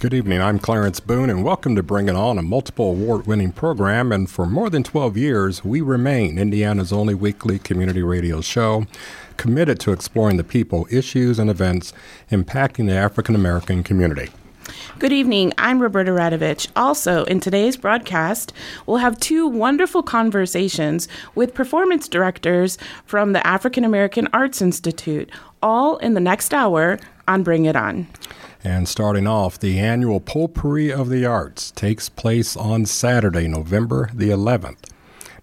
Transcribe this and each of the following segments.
Good evening. I'm Clarence Boone, and welcome to Bring It On, a multiple award winning program. And for more than 12 years, we remain Indiana's only weekly community radio show committed to exploring the people, issues, and events impacting the African American community. Good evening. I'm Roberta Radovich. Also, in today's broadcast, we'll have two wonderful conversations with performance directors from the African American Arts Institute, all in the next hour on Bring It On. And starting off, the annual Potpourri of the Arts takes place on Saturday, November the 11th.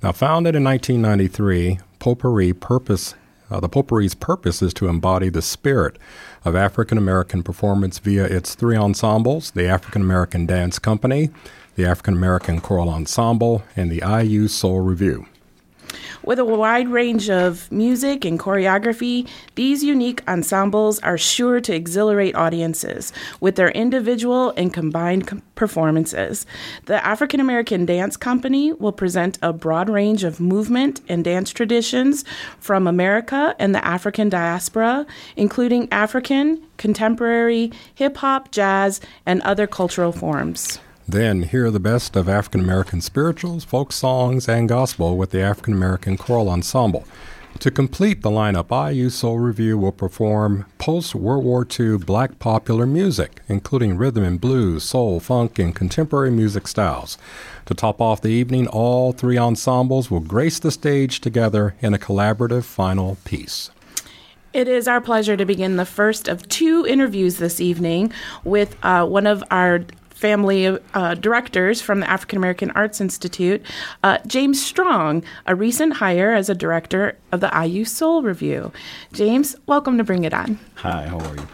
Now, founded in 1993, Potpourri purpose uh, the Potpourri's purpose is to embody the spirit of African American performance via its three ensembles the African American Dance Company, the African American Choral Ensemble, and the IU Soul Revue. With a wide range of music and choreography, these unique ensembles are sure to exhilarate audiences with their individual and combined com- performances. The African American Dance Company will present a broad range of movement and dance traditions from America and the African diaspora, including African, contemporary, hip hop, jazz, and other cultural forms. Then hear the best of African American spirituals, folk songs, and gospel with the African American Choral Ensemble. To complete the lineup, IU Soul Revue will perform post World War II black popular music, including rhythm and blues, soul, funk, and contemporary music styles. To top off the evening, all three ensembles will grace the stage together in a collaborative final piece. It is our pleasure to begin the first of two interviews this evening with uh, one of our family uh, directors from the African American Arts Institute, uh, James Strong, a recent hire as a director of the IU Soul Revue. James, welcome to Bring It On. Hi, how are you?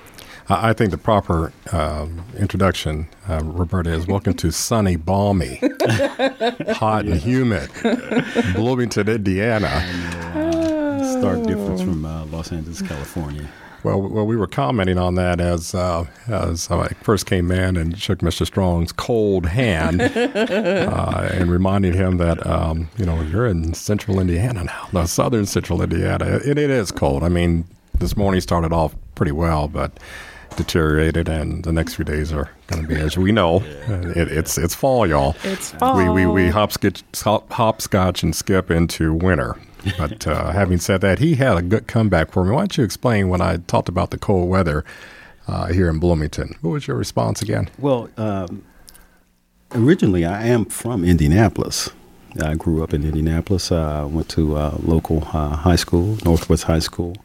I think the proper uh, introduction, uh, Roberta, is welcome to sunny, balmy, hot, and humid Bloomington, Indiana. Stark difference from uh, Los Angeles, California. Well, well, we were commenting on that as uh, as I first came in and shook Mr. Strong's cold hand, uh, and reminding him that um, you know you're in Central Indiana now, no, Southern Central Indiana. It, it is cold. I mean, this morning started off pretty well, but deteriorated, and the next few days are going to be, as we know, it, it's it's fall, y'all. It's fall. We we we hopscotch, hopscotch and skip into winter. But uh, having said that, he had a good comeback for me. Why don't you explain when I talked about the cold weather uh, here in Bloomington? What was your response again? Well, um, originally I am from Indianapolis. I grew up in Indianapolis. I uh, went to uh, local uh, high school, Northwest High School,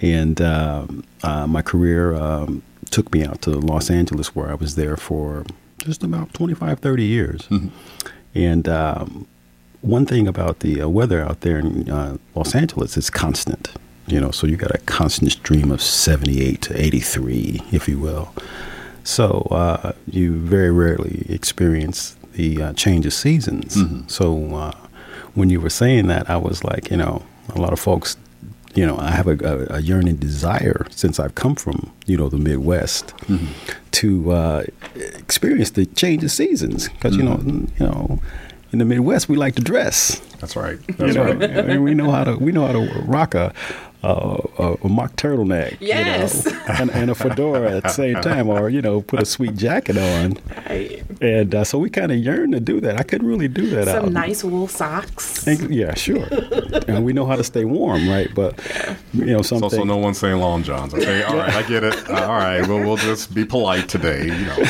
and um, uh, my career um, took me out to Los Angeles, where I was there for just about 25, 30 years. Mm-hmm. And um, one thing about the uh, weather out there in uh, Los Angeles is constant. You know, so you got a constant stream of 78 to 83, if you will. So uh, you very rarely experience the uh, change of seasons. Mm-hmm. So uh, when you were saying that, I was like, you know, a lot of folks, you know, I have a, a, a yearning desire since I've come from, you know, the Midwest mm-hmm. to uh, experience the change of seasons because, mm-hmm. you know, you know in the Midwest, we like to dress. That's right. That's you know, right. and we know how to we know how to rock a uh, a, mock turtleneck, yes, you know, and, and, a fedora at the same time, or you know, put a sweet jacket on. Right. And uh, so we kind of yearn to do that. I couldn't really do that. Some out. nice wool socks. And, yeah, sure. and we know how to stay warm, right? But you know, something. also no one saying long johns. Okay, all right, I get it. Uh, all right, well, we'll just be polite today. You know.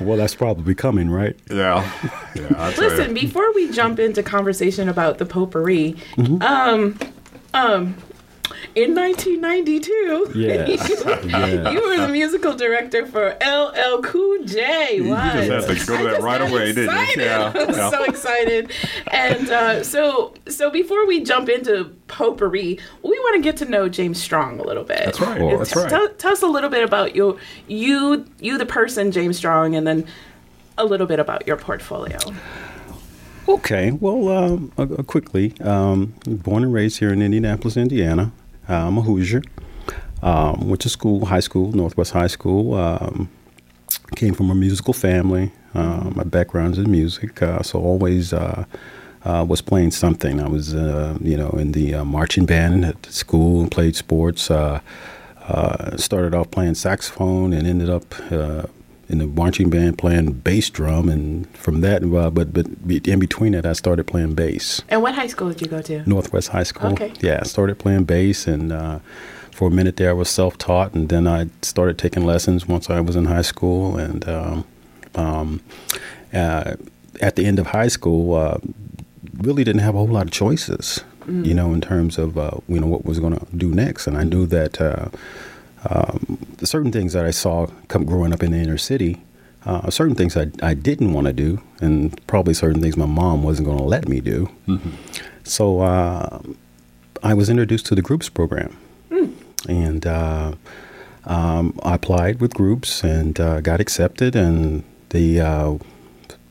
Well, that's probably coming, right? Yeah. Yeah. Listen, you. before we jump into conversation about the potpourri, mm-hmm. um, um, in 1992, Yes, yes. you were the musical director for LL Cool J. You just had to go to I that right away, didn't you? excited. Yeah, I was yeah. so excited. And uh, so, so before we jump into potpourri, we want to get to know James Strong a little bit. That's right. Cool. That's right. Tell, tell us a little bit about you, you, you, the person, James Strong, and then a little bit about your portfolio. Okay, well, um, uh, quickly, um, born and raised here in Indianapolis, Indiana. I'm a Hoosier. Um, went to school, high school, Northwest High School. Um, came from a musical family. Uh, my background's in music, uh, so always uh, uh, was playing something. I was, uh, you know, in the uh, marching band at school and played sports. Started off playing saxophone and ended up in the marching band playing bass drum, and from that, uh, but but in between that, I started playing bass. And what high school did you go to? Northwest High School. Okay. Yeah, I started playing bass, and uh, for a minute there, I was self-taught, and then I started taking lessons once I was in high school, and um, um, uh, at the end of high school, uh, really didn't have a whole lot of choices, you know, in terms of uh, you know what was going to do next, and I knew that. Um, certain things that I saw come growing up in the inner city, uh, certain things I, I didn't want to do, and probably certain things my mom wasn't going to let me do. So uh, I was introduced to the groups program, and uh, um, I applied with groups and uh, got accepted. And the uh,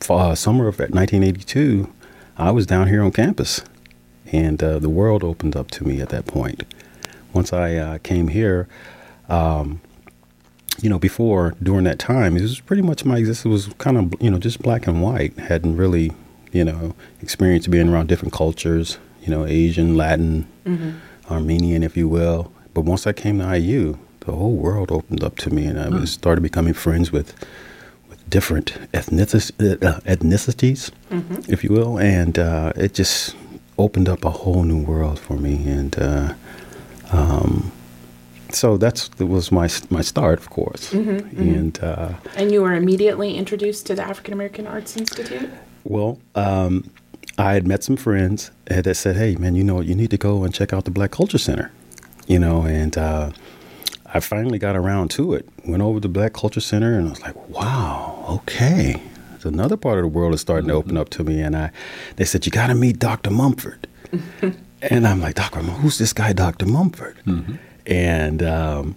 f- uh, summer of 1982, I was down here on campus, and uh, the world opened up to me at that point. Once I uh, came here, um, you know, before during that time, it was pretty much my existence was kind of you know just black and white. Hadn't really you know experienced being around different cultures, you know, Asian, Latin, Armenian, if you will. But once I came to IU, the whole world opened up to me, and I was started becoming friends with with different ethnicis- uh, ethnicities, if you will, and uh, it just opened up a whole new world for me. And uh, um, so that's that was my my start, of course. And uh, And you were immediately introduced to the African American Arts Institute? well, um, I had met some friends that said, "Hey, man, you know, what, you need to go and check out the Black Culture Center." You know, and uh, I finally got around to it. Went over to Black Culture Center, and I was like, "Wow, okay." There's another part of the world is starting to open up to me, and I, they said, "You got to meet Dr. Mumford." and I'm like, "Doctor, Mum- who's this guy, Dr. Mumford?" And um,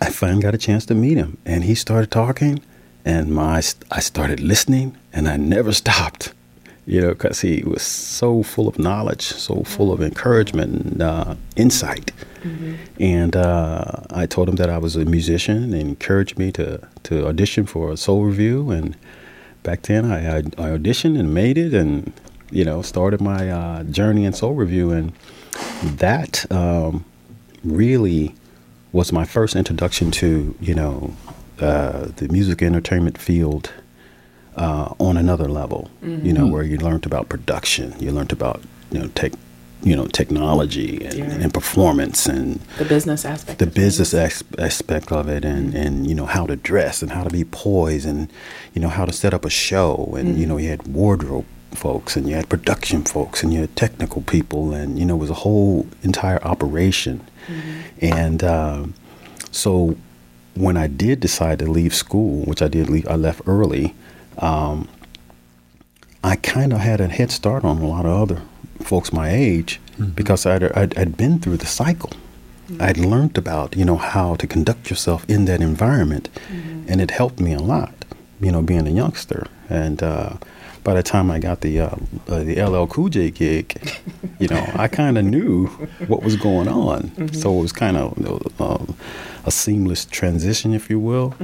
I finally got a chance to meet him, and he started talking, and my I started listening, and I never stopped, you know, because he was so full of knowledge, so full of encouragement and uh, insight. And uh, I told him that I was a musician, and encouraged me to to audition for a Soul Revue. And back then, I, I, I auditioned and made it, and you know, started my uh, journey in Soul Revue, and that. Um, really was my first introduction to you know uh, the music entertainment field uh, on another level. You know where you learned about production, you learned about you know tech, you know technology and, Yeah. and performance and The business aspect. the of business as- aspect of it and, and you know how to dress and how to be poised and you know how to set up a show and you know you had wardrobe folks and you had production folks and you had technical people and you know it was a whole entire operation and um, so when I did decide to leave school which I did leave I left early um, I kind of had a head start on a lot of other folks my age because I'd, I'd, I'd been through the cycle. I'd learned about, you know, how to conduct yourself in that environment, and it helped me a lot, you know, being a youngster. And uh, by the time I got the uh, uh, the LL Cool J gig, you know, I kind of knew what was going on. So it was kind of uh, a seamless transition, if you will.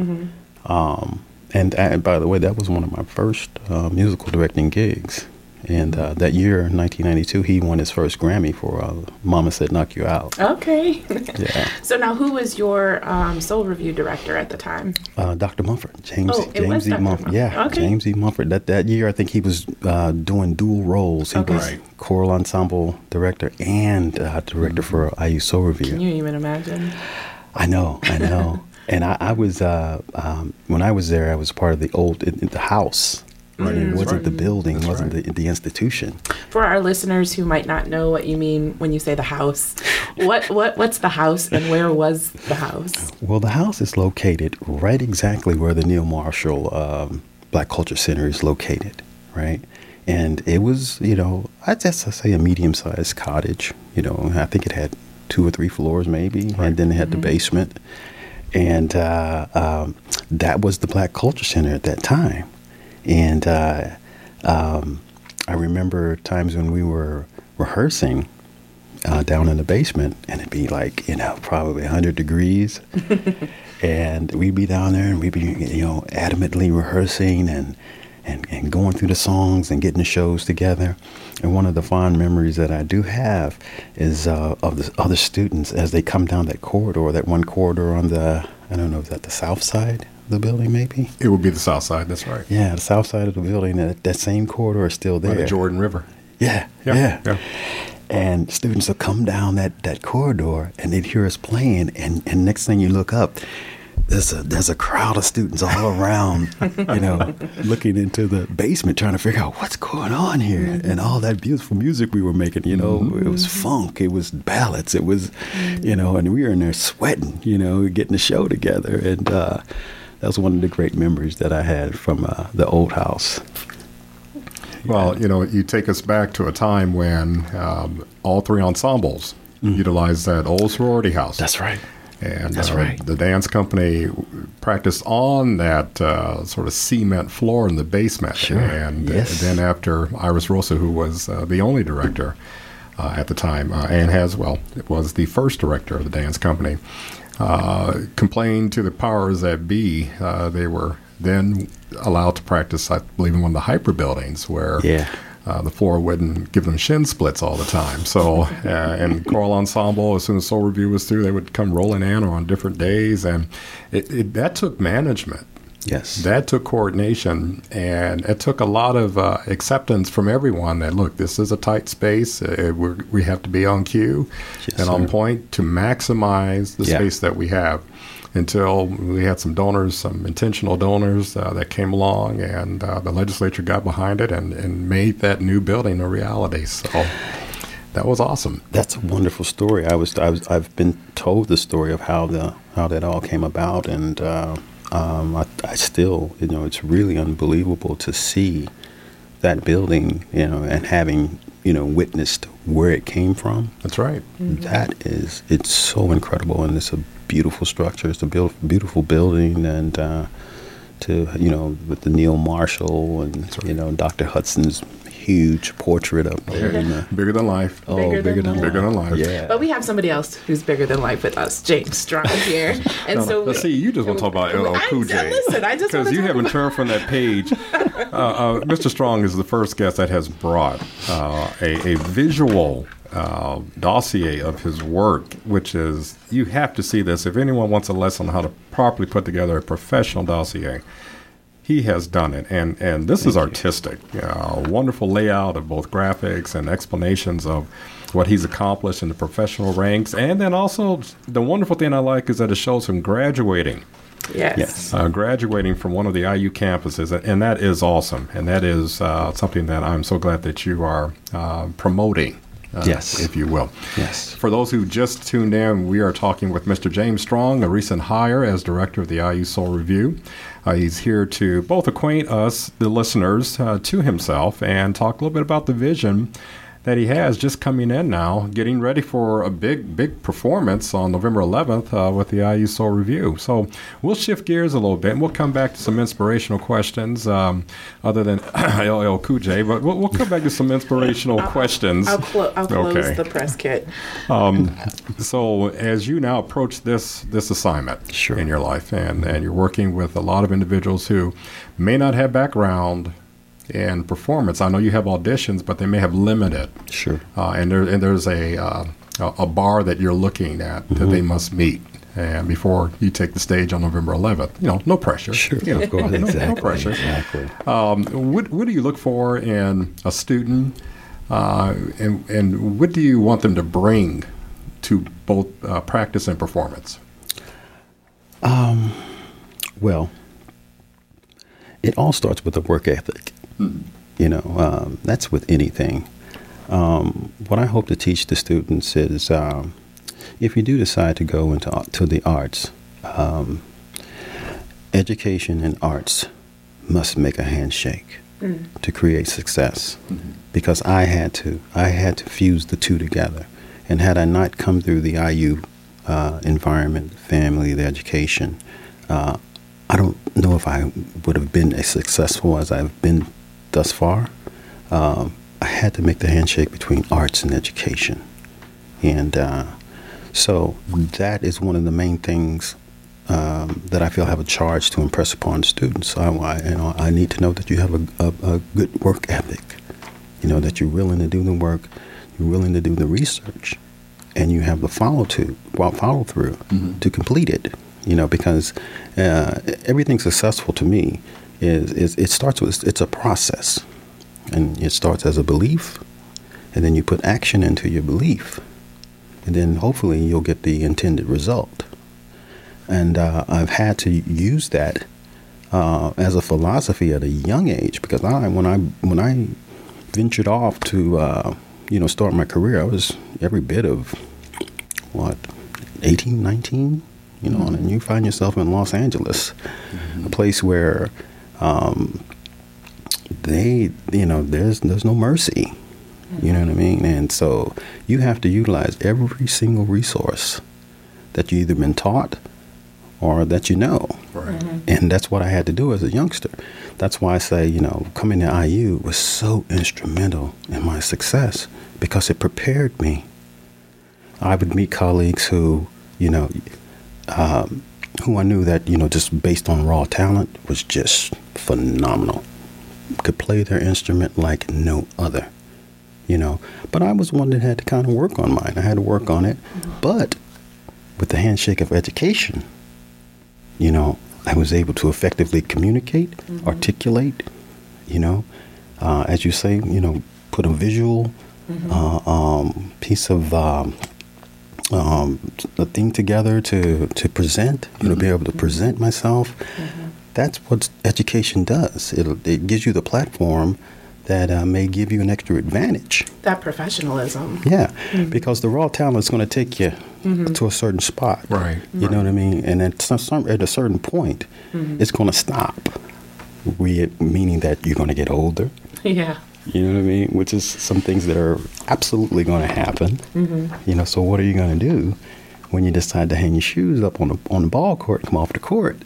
Um, and, and by the way, that was one of my first uh, musical directing gigs. And uh, that year, 1992, he won his first Grammy for uh, "Mama Said Knock You Out." Okay. Yeah, so now, who was your um, Soul Revue director at the time? uh, Dr. Mumford, James, Oh, it was E. Dr. Mumford. Mumford. Yeah, Okay. James E. Mumford. That that year, I think he was uh, doing dual roles. He Okay. was Right. choral ensemble director and uh, director for IU Soul Revue. Can you even imagine? I know, I know. and I, I was uh, um, when I was there, I was part of the old in, in the house Right. It wasn't right. the building, That's wasn't right. the, the institution. For our listeners who might not know what you mean when you say the house, what what what's the house and where was the house? Well, the house is located right exactly where the Neal-Marshall um, Black Culture Center is located, right? And it was, you know, I'd just say a medium-sized cottage. You know, I think it had two or three floors, maybe, and then it had the basement. And uh, um, that was the Black Culture Center at that time. And uh, um, I remember times when we were rehearsing uh, down in the basement, and it'd be like you know probably 100 degrees, and we'd be down there and we'd be you know adamantly rehearsing and, and and going through the songs and getting the shows together. And one of the fond memories that I do have is uh, of the other students as they come down that corridor, that one corridor on the I don't know is that the south side the building maybe. It would be the south side. That's right. Yeah, the south side of the building. That, that same corridor is still By there. the Jordan River. Yeah, Yeah, yeah, yeah. And students will come down that, that corridor and they'd hear us playing, and, and next thing you look up, there's a there's a crowd of students all around, you know, looking into the basement trying to figure out what's going on here, and all that beautiful music we were making. You know, it was funk, it was ballads, it was, you know, and we were in there sweating, you know, getting the show together, and uh, that was one of the great memories that I had from uh, the old house. Well, you know, you take us back to a time when um, all three ensembles utilized that old sorority house. Mm. That's right. And That's uh, right. the dance company practiced on that uh, sort of cement floor in the basement. Sure. And Yes. then after Iris Rosa, who was uh, the only director uh, at the time, uh, Ann Haswell was the first director of the dance company, complained to the powers that be. Uh, they were then allowed to practice, I believe, in one of the HPER buildings where Yeah. uh, the floor wouldn't give them shin splits all the time. So, uh, and choral ensemble, as soon as Soul Revue was through, they would come rolling in on different days, and it, it, that took management. Yes. That took coordination, and it took a lot of uh, acceptance from everyone that look, this is a tight space. Uh, we're, we have to be on cue Yes, and on point to maximize the Yeah. space that we have. Until we had some donors, some intentional donors uh, that came along, and uh, the legislature got behind it and, and made that new building a reality. So that was awesome. That's a wonderful story. I was, I was, I've been told the story of how the how that all came about, and uh, um, I, I still, you know, it's really unbelievable to see that building, you know, and having, you know, witnessed where it came from. That's right. That is, it's so incredible, and it's a beautiful structure. It's a build, beautiful building, and uh, to you know, with the Neal-Marshall and you know Dr. Hudson's huge portrait up there. in the- Bigger than life. oh, Bigger than bigger than, life. Bigger than life. Yeah. But we have somebody else who's bigger than life with us, James Strong here. And so Let's see, you just want to talk about LL I- Cool J. Listen, I just because wanna you talk haven't about- turned from that page. Uh, uh, Mr. Strong is the first guest that has brought uh, a, a visual uh, dossier of his work, which is you have to see this. If anyone wants a lesson on how to properly put together a professional dossier, he has done it, and and this is artistic. Uh, wonderful layout of both graphics and explanations of what he's accomplished in the professional ranks, and then also the wonderful thing I like is that it shows him graduating Yes. Yes. uh, graduating from one of the IU campuses, and that is awesome. And that is uh, something that I'm so glad that you are uh, promoting, uh, Yes. if you will. Yes. For those who just tuned in, we are talking with Mr. James Strong, a recent hire as director of the IU Soul Revue. Uh, he's here to both acquaint us, the listeners, uh, to himself and talk a little bit about the vision that he has just coming in now, getting ready for a big, big performance on November 11th uh, with the IU Soul Revue. So we'll shift gears a little bit and we'll come back to some inspirational questions um, other than LL Cool J, but we'll, we'll come back to some inspirational questions. I'll, clo- I'll close Okay. the press kit. So, as you now approach this this assignment Sure. in your life, and and you're working with a lot of individuals who may not have background in performance. I know you have auditions, but they may have limited, Sure. uh, and there and there's a uh, a bar that you're looking at that Mm-hmm. they must meet. And before you take the stage on November 11th, you know, no pressure. Sure. You know, Of course. no- no, pressure. Exactly. Um, what what do you look for in a student, uh, and and what do you want them to bring to both uh, practice and performance? Um, Well, it all starts with a work ethic. You know, um, that's with anything. Um, what I hope to teach the students is um, if you do decide to go into to the arts, um, education and arts must make a handshake mm. to create success. Mm-hmm. Because I had to, I had to fuse the two together, and had I not come through the IU uh, environment, family, the education, uh, I don't know if I would have been as successful as I've been thus far. Um, I had to make the handshake between arts and education, and uh, so that is one of the main things um, that I feel I have a charge to impress upon students. I, I, you know, I need to know that you have a, a, a, good work ethic. You know that you're willing to do the work, you're willing to do the research, and you have the follow to well, follow through mm-hmm. to complete it. You know because uh, everything successful to me is, is it starts with it's a process, and it starts as a belief, and then you put action into your belief, and then hopefully you'll get the intended result and uh, I've had to use that uh, as a philosophy at a young age because I when I when I ventured off to uh, you know start my career, I was every bit of what 18, 19, you know, mm-hmm. and you find yourself in Los Angeles, mm-hmm. a place where um, they you know there's there's no mercy. You know what I mean? And so you have to utilize every single resource that you either been taught or that you know. Right. Mm-hmm. And that's what I had to do as a youngster. That's why I say, you know, coming to IU was so instrumental in my success because it prepared me. I would meet colleagues who, you know, um, who I knew that, you know, just based on raw talent was just phenomenal. Could play their instrument like no other, you know. But I was one that had to kind of work on mine. I had to work on it. Mm-hmm. But with the handshake of education, you know, I was able to effectively communicate, mm-hmm. articulate, you know, uh, as you say, you know, put a visual mm-hmm. uh, um, piece of um, um, a thing together to, to present, you know, be able to mm-hmm. present myself. Mm-hmm. That's what education does. It, it gives you the platform that uh, may give you an extra advantage. That professionalism. Yeah, mm-hmm. because the raw talent is going to take you mm-hmm. to a certain spot. Right. You right. know what I mean? And at some, at a certain point, mm-hmm. it's going to stop. We, meaning that you're going to get older. Yeah. You know what I mean? Which is some things that are absolutely going to happen. Mm-hmm. You know, so what are you going to do when you decide to hang your shoes up on the on the ball court, come off the court?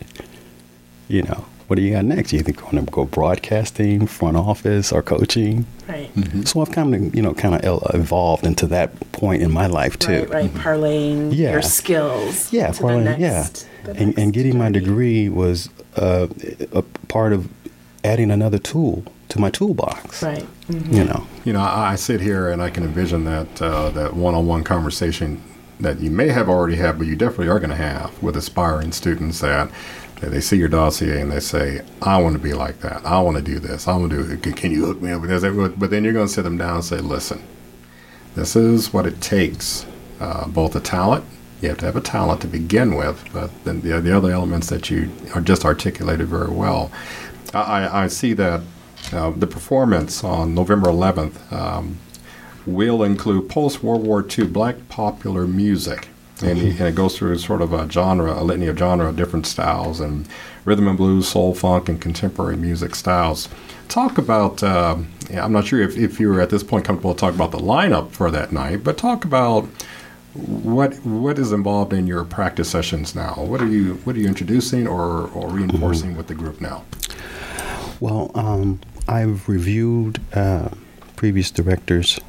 You know, what do you got next? You think going to go broadcasting, front office, or coaching? Right. Mm-hmm. So I've kind of you know kind of evolved into that point in my life too. Right. right. Parlaying yeah. your skills. Yeah. Parlaying. Next, yeah. And, and getting my degree was uh, a part of adding another tool to my toolbox. Right. Mm-hmm. You know. You know, I, I, sit here and I can envision that uh, that one-on-one conversation that you may have already had, but you definitely are going to have with aspiring students that they see your dossier and they say, I want to be like that. I want to do this. I want to do it. Can you hook me up with this? But then you're going to sit them down and say, listen, this is what it takes. Uh, both a talent, you have to have a talent to begin with, but then the, the other elements that you are just articulated very well. I, I see that uh, the performance on November 11th um, will include post World War II black popular music and, he, and, it goes through sort of a genre, a litany of genre, different styles, and rhythm and blues, soul, funk, and contemporary music styles. Talk about. Uh, yeah, I'm not sure if, if you were at this point comfortable to talk about the lineup for that night, but talk about what what is involved in your practice sessions now. What are you what are you introducing or, or reinforcing mm-hmm. with the group now? Well, um, I've reviewed uh, previous directors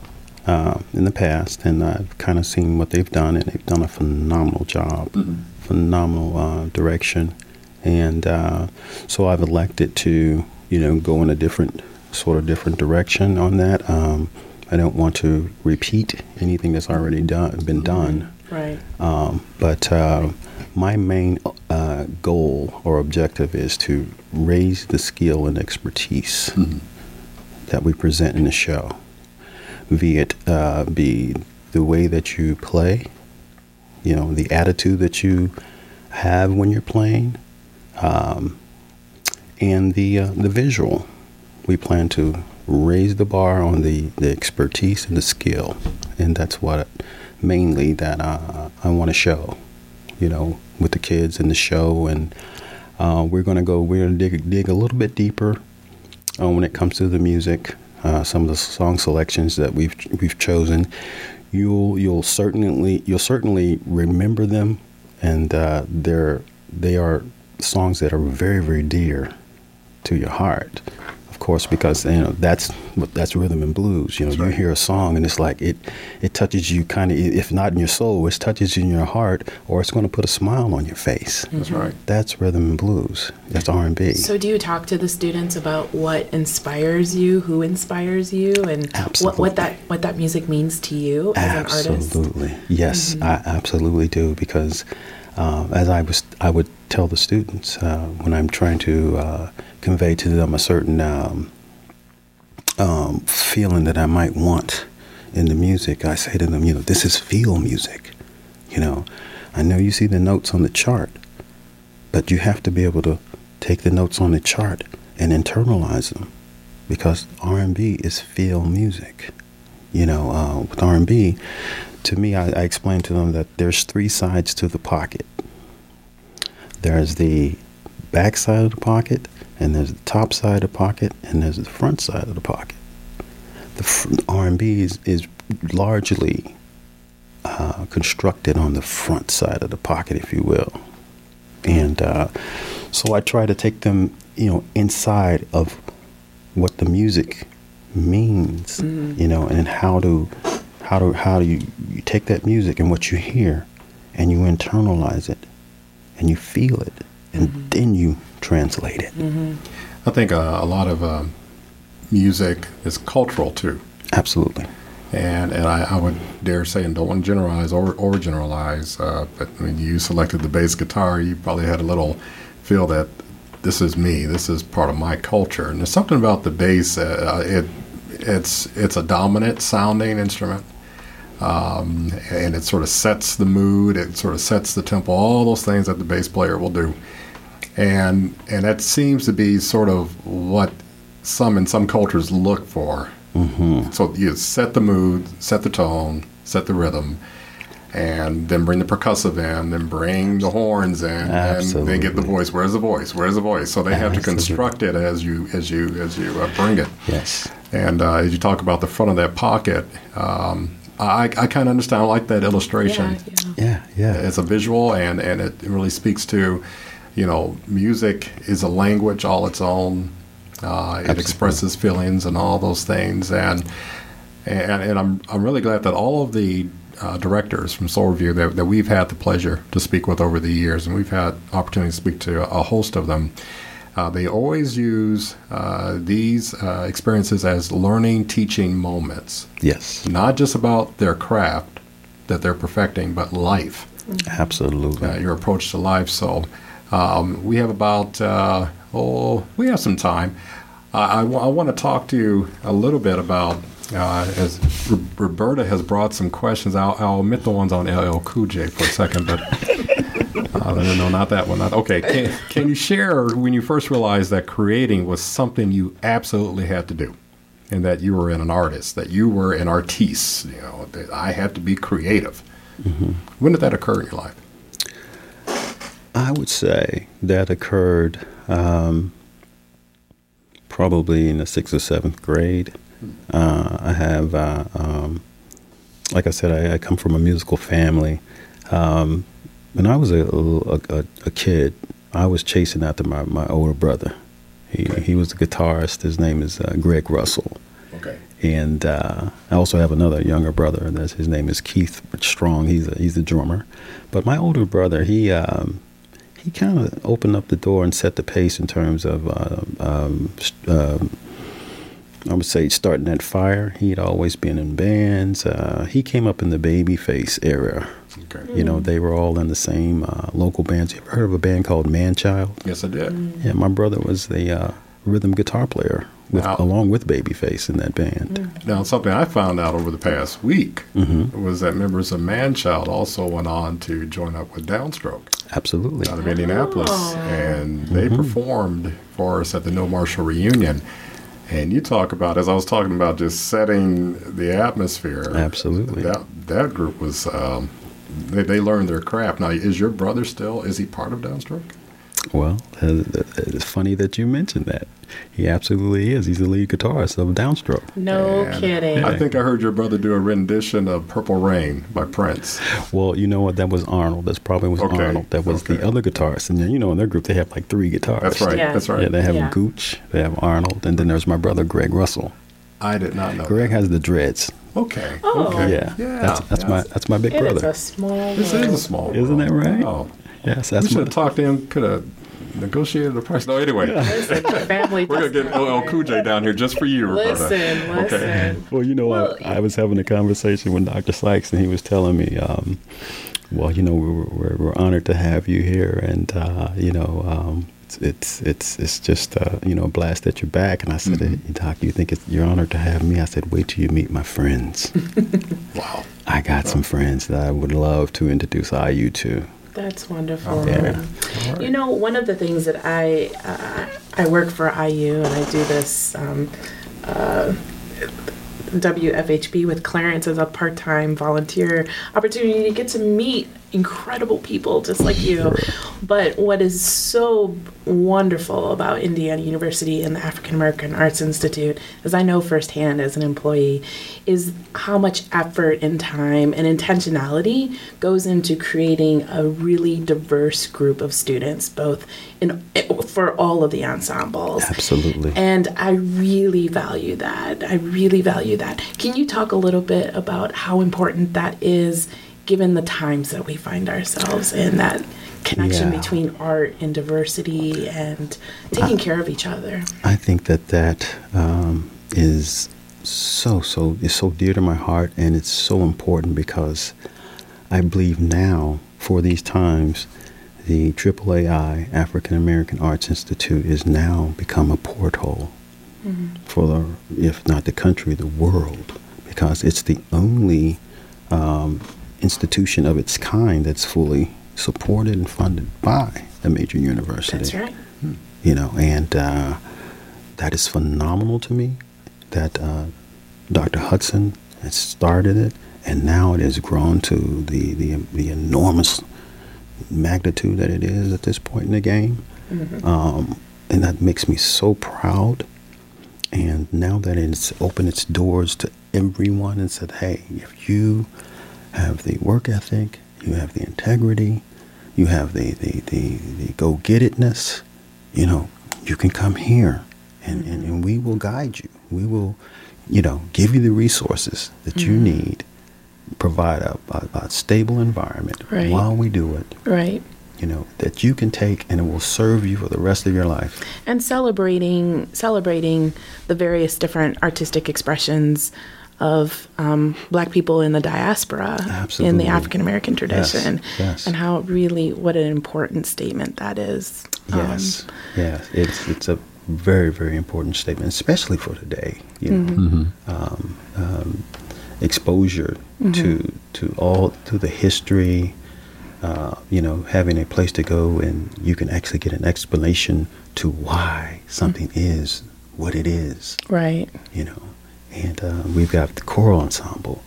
uh, in the past, and I've kind of seen what they've done, and they've done a phenomenal job, mm-hmm. phenomenal uh, direction, and uh, so I've elected to, you know, go in a different sort of different direction on that. Um, I don't want to repeat anything that's already done been done. Right. Um, but uh, my main uh, goal or objective is to raise the skill and expertise mm-hmm. that we present in the show be it uh, be the way that you play, you know, the attitude that you have when you're playing, um, and the uh, the visual, we plan to raise the bar on the, the expertise and the skill, and that's what mainly that uh, I want to show, you know, with the kids in the show, and uh, we're to go, we're to dig, dig a little bit deeper uh, when it comes to the music. Uh, some of the song selections that we've we've chosen, you'll you'll certainly you'll certainly remember them, and uh, they're they are songs that are very very dear to your heart course, because you know that's that's rhythm and blues. You know, you hear a song and it's like it it touches you kind of, if not in your soul, it touches you in your heart, or it's going to put a smile on your face. That's right. That's rhythm and blues. That's R and B. So, do you talk to the students about what inspires you, who inspires you, and what, what that what that music means to you as absolutely. an artist? Absolutely, yes, mm-hmm. I absolutely do because. Uh, as I was, I would tell the students uh, when I'm trying to uh, convey to them a certain um, um, feeling that I might want in the music. I say to them, you know, this is feel music. You know, I know you see the notes on the chart, but you have to be able to take the notes on the chart and internalize them because R&B is feel music. You know, uh, with R&B, to me, I, I explain to them that there's three sides to the pocket. There's the back side of the pocket, and there's the top side of the pocket, and there's the front side of the pocket. The R&B is, is largely uh, constructed on the front side of the pocket, if you will. And uh, so I try to take them, you know, inside of what the music means, mm-hmm. you know, and how to how do how do you, you take that music and what you hear, and you internalize it, and you feel it, and mm-hmm. then you translate it. Mm-hmm. I think uh, a lot of uh, music is cultural too. Absolutely. And and I, I, would dare say, and don't want to generalize or, or generalize, uh, but when you selected the bass guitar, you probably had a little feel that this is me, this is part of my culture. And there's something about the bass, uh, it it's it's a dominant sounding instrument. Um, and it sort of sets the mood, it sort of sets the tempo, all those things that the bass player will do and and that seems to be sort of what some in some cultures look for. Mm-hmm. So you set the mood, set the tone, set the rhythm, and then bring the percussive in, then bring the horns in, Absolutely. and then get the voice. Where's the voice? Where's the voice? So they have Absolutely. to construct it as you as you as you uh, bring it. Yes. And uh, as you talk about the front of that pocket, um, I, I kind of understand. I like that illustration. Yeah, yeah, yeah. It's a visual, and and it really speaks to you know, music is a language all its own. Uh, it expresses feelings and all those things, and and, and I'm I'm really glad that all of the uh, directors from Soul Revue that, that we've had the pleasure to speak with over the years, and we've had opportunity to speak to a host of them. Uh, they always use uh, these uh, experiences as learning, teaching moments. Yes. Not just about their craft that they're perfecting, but life. Absolutely. Uh, your approach to life. So um, we have about, uh, oh, we have some time. I, I, w- I want to talk to you a little bit about, uh, as R- Roberta has brought some questions. I'll, I'll, omit the ones on LL Cool J for a second, but uh, no, not that one. Not, okay, can, can you share when you first realized that creating was something you absolutely had to do? and that you were an artist, that you were an artiste. You know, that I had to be creative. Mm-hmm. When did that occur in your life? I would say that occurred um, probably in the sixth or seventh grade. Uh, I have, uh, um, like I said, I, I, come from a musical family. Um, when I was a, a, a, kid, I was chasing after my, my older brother. He, okay. he was the guitarist. His name is uh, Greg Russell. Okay. And uh, I also have another younger brother. That's his name is Keith Strong. He's a, he's a drummer. But my older brother, he um, he kind of opened up the door and set the pace in terms of, uh, um, um, I would say, starting that fire. He'd always been in bands. Uh, he came up in the Babyface era. Okay. You know, they were all in the same uh, local bands. You ever heard of a band called Manchild? Yes, I did. Yeah, my brother was the uh, rhythm guitar player with, now, along with Babyface in that band. Mm. Now, something I found out over the past week mm-hmm. was that members of Manchild also went on to join up with Downstroke. Absolutely. Out of Indianapolis. Oh. And they mm-hmm. performed for us at the Neal-Marshall reunion. And you talk about, as I was talking about, just setting the atmosphere. Absolutely. That that group was, um, they, they learned their craft. Now, is your brother still? Is he part of Downstroke? Well, uh, it's funny that you mentioned that. He absolutely is. He's the lead guitarist of Downstroke. No and kidding. I think I heard your brother do a rendition of Purple Rain by Prince. Well, you know what? That was Arnold. That's probably was okay. Arnold. That was okay. the other guitarist. And then, you know, in their group, they have like three guitarists. That's right. Yeah. That's right. Yeah, they have yeah. Gooch, they have Arnold, and then there's my brother, Greg Russell. I did not know. Greg that. has the dreads. Okay. Oh. Okay. Yeah. yeah. That's, that's my that's my big it brother. It's a small. This is a small. World. Isn't that right? Oh. Yes, that's. We should have talked to him. Could have negotiated the price. No, anyway. Listen, family. We're gonna get LL Cool J down here just for you, Roberta. Listen, listen. Okay. Well, you know, well, I, I, was having a conversation with Dr. Sykes, and he was telling me, um, well, you know, we're, we're, we're, honored to have you here, and uh, you know. Um, it's it's it's just uh, you know a blast that you're back. And I said, mm-hmm. Doc, you think it's you're honored to have me? I said, wait till you meet my friends. wow, I got some friends that I would love to introduce IU to. That's wonderful. Yeah. You know, one of the things that I uh, I work for IU and I do this um, uh, WFHB with Clarence as a part-time volunteer opportunity to get to meet incredible people just like you. But what is so wonderful about Indiana University and the African American Arts Institute, as I know firsthand as an employee, is how much effort and time and intentionality goes into creating a really diverse group of students, both in for all of the ensembles. Absolutely. And I really value that. I really value that. Can you talk a little bit about how important that is? Given the times that we find ourselves in, that connection yeah. between art and diversity and taking I, care of each other. I think that that um, is so so is so dear to my heart, and it's so important because I believe now for these times. The AAAI African American Arts Institute is now become a porthole mm-hmm. for the, if not the country, the world, because it's the only um, institution of its kind that's fully supported and funded by a major university. That's right. You know, and uh, that is phenomenal to me that uh, Dr. Hudson has started it, and now it has grown to the, the, the enormous magnitude that it is at this point in the game. Mm-hmm. Um, and that makes me so proud. And now that it's opened its doors to everyone and said, hey, if you have the work ethic, you have the integrity, you have the, the, the, the go get itness, you know, you can come here and, and, and we will guide you. We will, you know, give you the resources that mm-hmm. you need, provide a, a, a stable environment right. while we do it. Right. You know, that you can take and it will serve you for the rest of your life. And celebrating celebrating the various different artistic expressions of um, black people in the diaspora Absolutely. in the African American tradition yes, yes. and how really what an important statement that is. Yes, um, yes, it's it's a very very important statement, especially for today. You know, mm-hmm. mm-hmm. um, um, exposure mm-hmm. to to all to the history. Uh, you know, having a place to go and you can actually get an explanation to why something mm-hmm. is what it is. Right. You know, and uh, we've got the choral ensemble,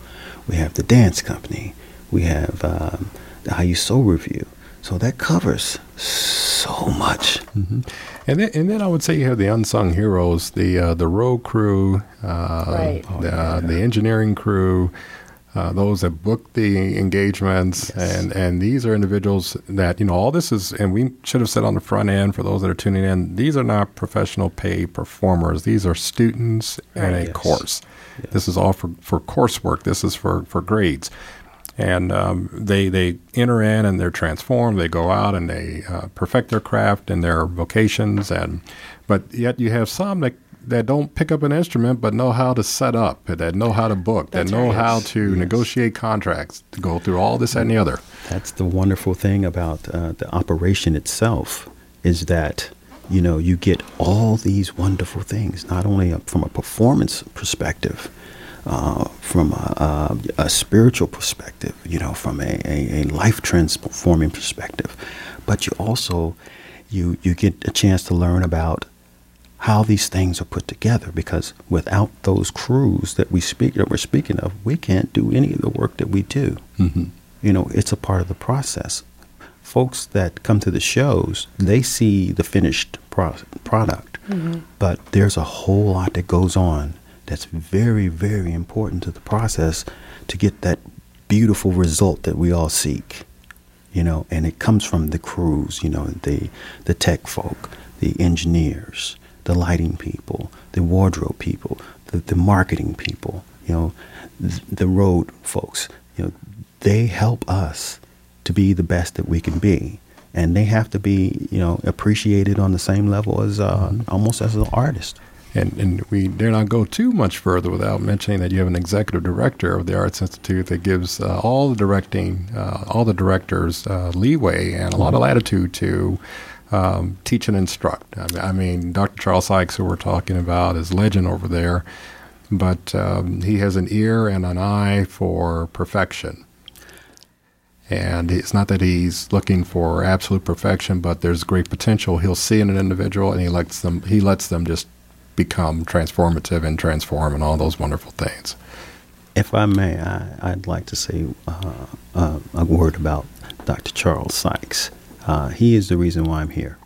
we have the dance company, we have um, the IU Soul Revue. So that covers so much. Mm-hmm. And then, and then I would say you have the unsung heroes, the uh, the road crew, uh, right. the, uh, the engineering crew, uh, those that book the engagements, yes. and and these are individuals that you know all this is, and we should have said on the front end for those that are tuning in, these are not professional paid performers. These are students right. in a yes. course. Yes. This is all for for coursework. This is for for grades, and um, they they enter in and they're transformed. They go out and they uh, perfect their craft and their vocations, and but yet you have some that that don't pick up an instrument but know how to set up, that know how to book, That's that know right. how to yes. negotiate contracts, to go through all this and the other. That's the wonderful thing about uh, the operation itself is that you know you get all these wonderful things, not only from a performance perspective. Uh, from a, a, a, spiritual perspective, you know, from a, a, a life transforming perspective, but you also you you get a chance to learn about how these things are put together because without those crews that we speak that we're speaking of, we can't do any of the work that we do. Mm-hmm. You know, it's a part of the process. Folks that come to the shows, they see the finished pro- product, but there's a whole lot that goes on that's very, very important to the process to get that beautiful result that we all seek. You know, and it comes from the crews. You know, the the tech folk, the engineers, the lighting people, the wardrobe people, the, the marketing people, you know, th- the road folks, you know, they help us to be the best that we can be. And they have to be, you know, appreciated on the same level as uh, almost as an artist. And, and we dare not go too much further without mentioning that you have an executive director of the Arts Institute that gives uh, all the directing, uh, all the directors uh, leeway and a lot of latitude to um, teach and instruct. I mean, I mean, Dr. Charles Sykes, who we're talking about, is legend over there, but um, he has an ear and an eye for perfection. And it's not that he's looking for absolute perfection, but there's great potential. He'll see in an individual, and he lets them. He lets them just become transformative and transform and all those wonderful things. If I may, I, I'd like to say uh, uh, a word about Dr. Charles Sykes. Uh, he is the reason why I'm here,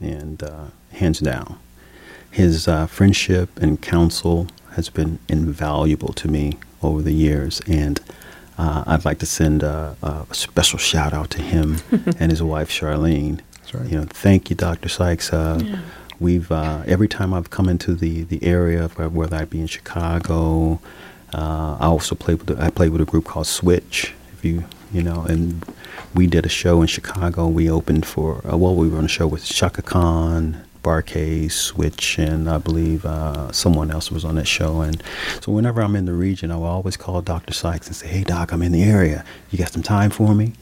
and uh, hands down. His uh, friendship and counsel has been invaluable to me over the years, and uh, I'd like to send a, a special shout out to him and his wife Charlene. That's right. You know, thank you, Dr. Sykes. Uh, We've uh, every time I've come into the the area, whether I be in Chicago, uh, I also played with the, I played with a group called Switch. If you you know, and we did a show in Chicago. We opened for uh, well, we were on a show with Chaka Khan, Bar-Kays, Switch, and I believe uh, someone else was on that show. And so whenever I'm in the region, I will always call Dr. Sykes and say, "Hey, Doc, I'm in the area. You got some time for me?"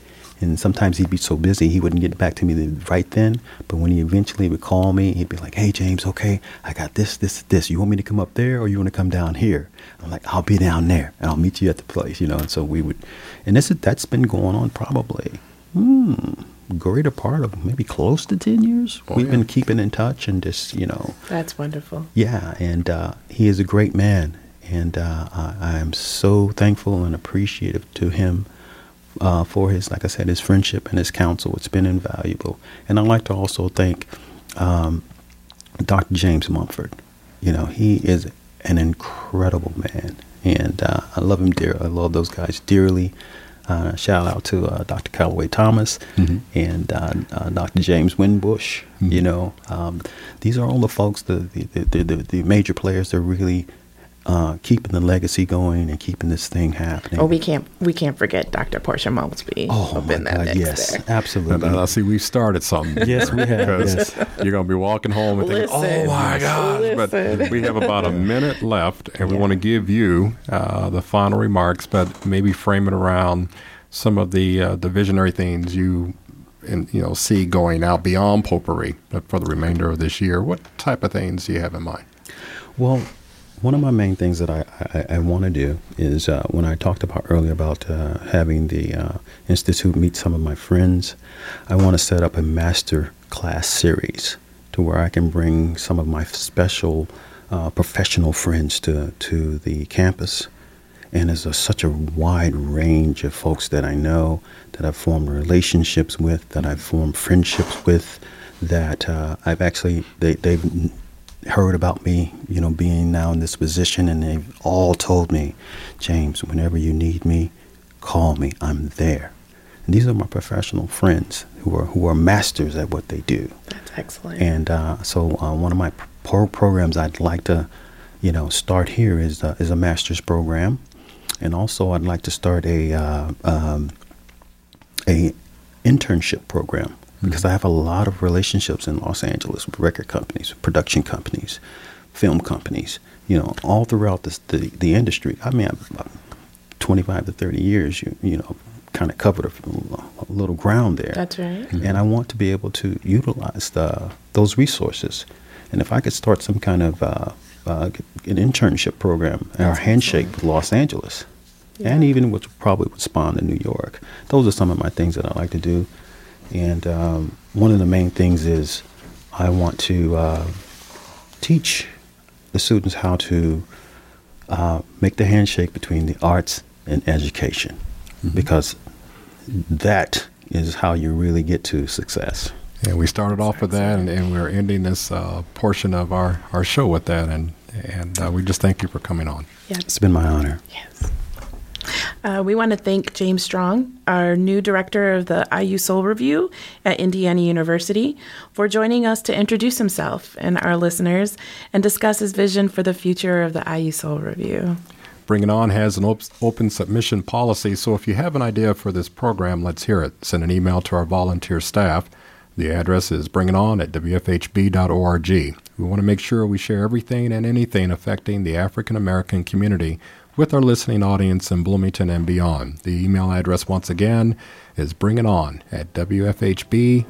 And sometimes he'd be so busy he wouldn't get back to me right then. But when he eventually would call me, he'd be like, "Hey, James, okay, I got this, this, this. You want me to come up there, or you want to come down here?" I'm like, "I'll be down there, and I'll meet you at the place." You know. And so we would, and this that's been going on probably. Hmm, greater part of maybe close to 10 years. Oh, We've yeah. been keeping in touch and just, you know, That's wonderful. yeah, and uh, he is a great man, and uh, I, I am so thankful and appreciative to him uh, for his, like I said, his friendship and his counsel. It's been invaluable, and I'd like to also thank um, Dr. James Mumford. You know, he is an incredible man, and uh, I love him dear. I love those guys dearly. Uh, shout out to uh, Dr. Calloway Thomas Mhm. and uh, uh, Dr. James Winbush. Mhm. You know, um, these are all the folks, the the, the, the, the major players that really uh, keeping the legacy going and keeping this thing happening. Oh, we can't we can't forget Dr. Portia Maultsby Oh, up my in that God, mix yes, there. absolutely. And I see we've started something. Yes, we have, yes. You're going to be walking home and thinking, Listen, oh my gosh. But we have about a minute left, and we want to give you uh, the final remarks, but maybe frame it around some of the uh, the visionary things you and you know see going out beyond potpourri for the remainder of this year. What type of things do you have in mind? Well, one of my main things that I, I, I want to do is uh, when I talked about earlier about uh, having the uh, institute meet some of my friends, I want to set up a master class series to where I can bring some of my special uh, professional friends to to the campus. And there's a, such a wide range of folks that I know, that I've formed relationships with, that I've formed friendships with, that uh, I've actually they, they've heard about me, you know, being now in this position, and they've all told me, James, whenever you need me, call me. I'm there. And these are my professional friends who are who are masters at what they do. That's excellent. And uh, so uh, one of my pro- programs I'd like to, you know, start here is uh, is a master's program, and also I'd like to start a uh, um, a internship program because I have a lot of relationships in Los Angeles with record companies, production companies, film companies, you know, all throughout this, the the industry. I mean, I've, about 25 to 30 years, you you know, kind of covered a, a little ground there That's right. and I want to be able to utilize the, those resources. And if I could start some kind of uh, uh, an internship program or handshake with Los Angeles, and even with probably would spawn in New York, those are some of my things that I like to do. And um, one of the main things is I want to uh, teach the students how to uh, make the handshake between the arts and education mm-hmm. because that is how you really get to success. Yeah, we started off with that, and, and we're ending this uh, portion of our, our show with that, and and uh, we just thank you for coming on. Yeah. It's been my honor. Yes. Uh, we want to thank James Strong, our new director of the IU Soul Revue at Indiana University, for joining us to introduce himself and our listeners and discuss his vision for the future of the IU Soul Revue. Bring It On has an op- open submission policy, so if you have an idea for this program, let's hear it. Send an email to our volunteer staff. The address is bringiton at wfhb.org. We want to make sure we share everything and anything affecting the African American community with our listening audience in Bloomington and beyond. The email address, once again, is bringiton at wfhb.org.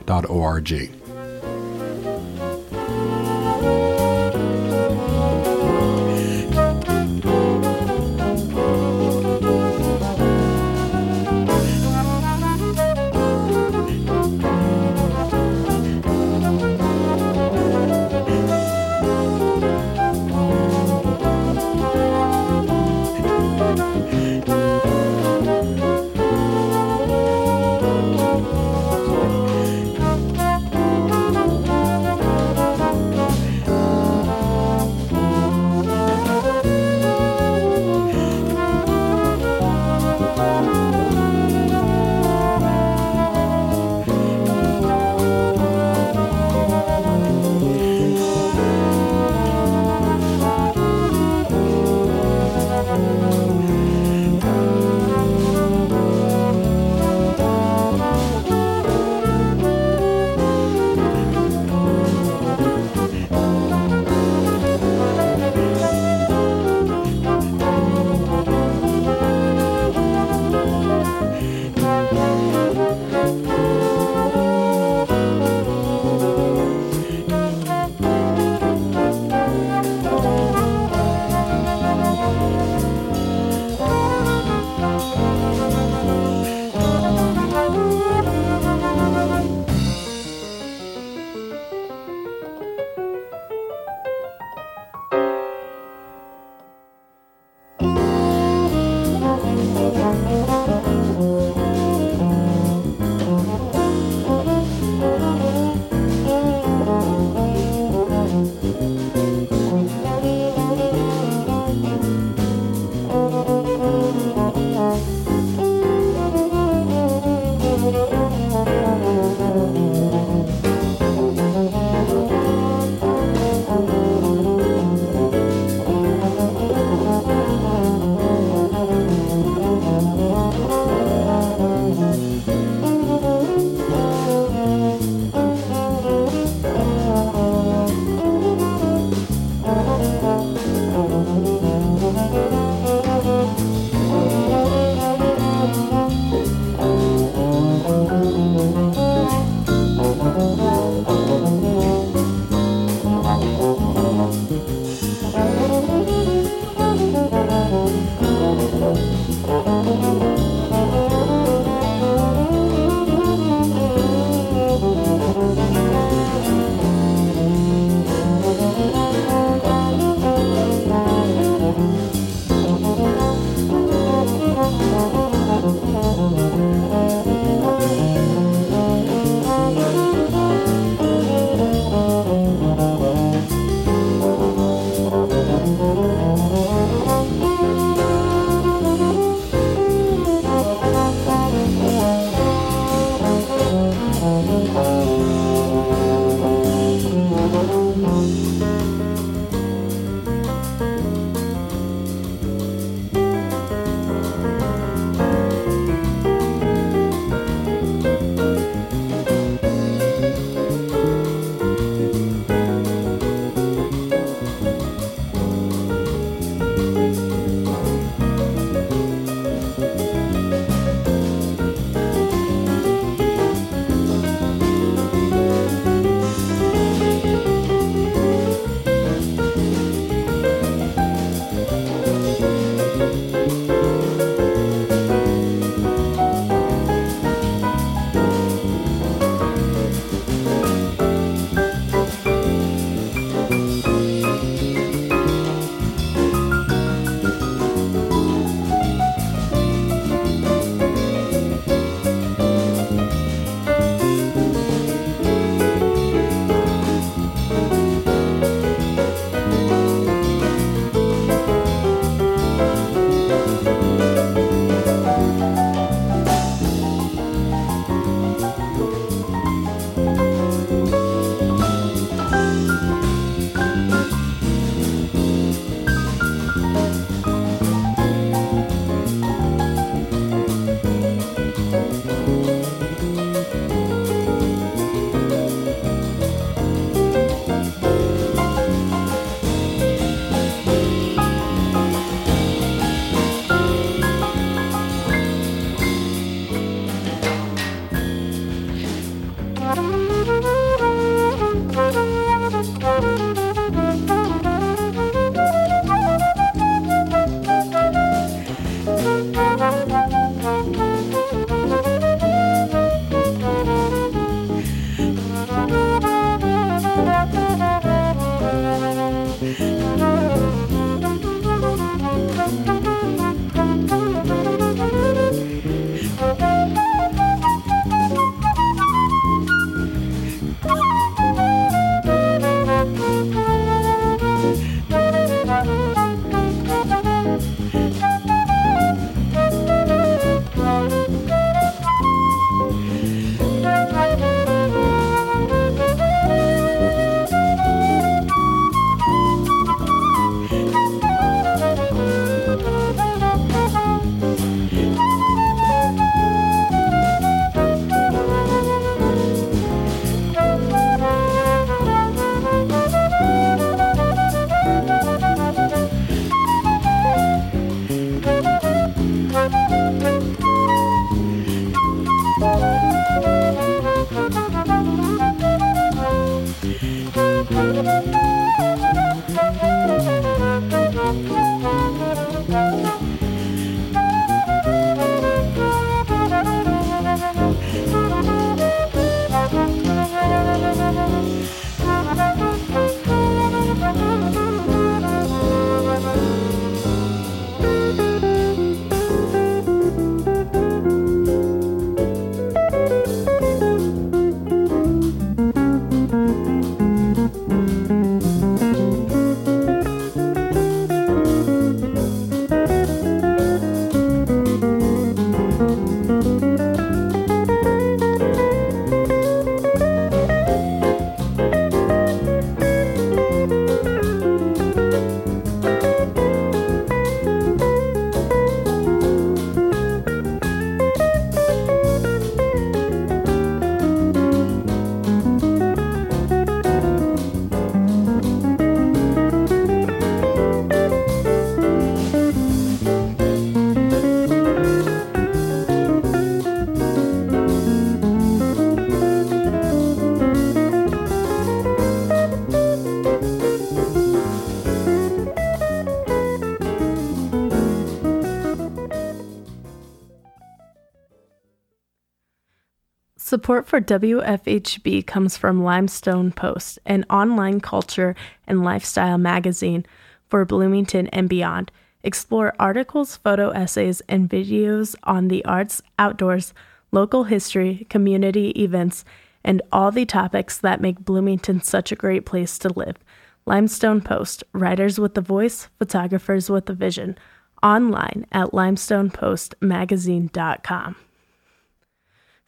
Support for WFHB comes from Limestone Post, an online culture and lifestyle magazine for Bloomington and beyond. Explore articles, photo essays, and videos on the arts, outdoors, local history, community events, and all the topics that make Bloomington such a great place to live. Limestone Post, writers with a voice, photographers with a vision. Online at limestonepostmagazine.com.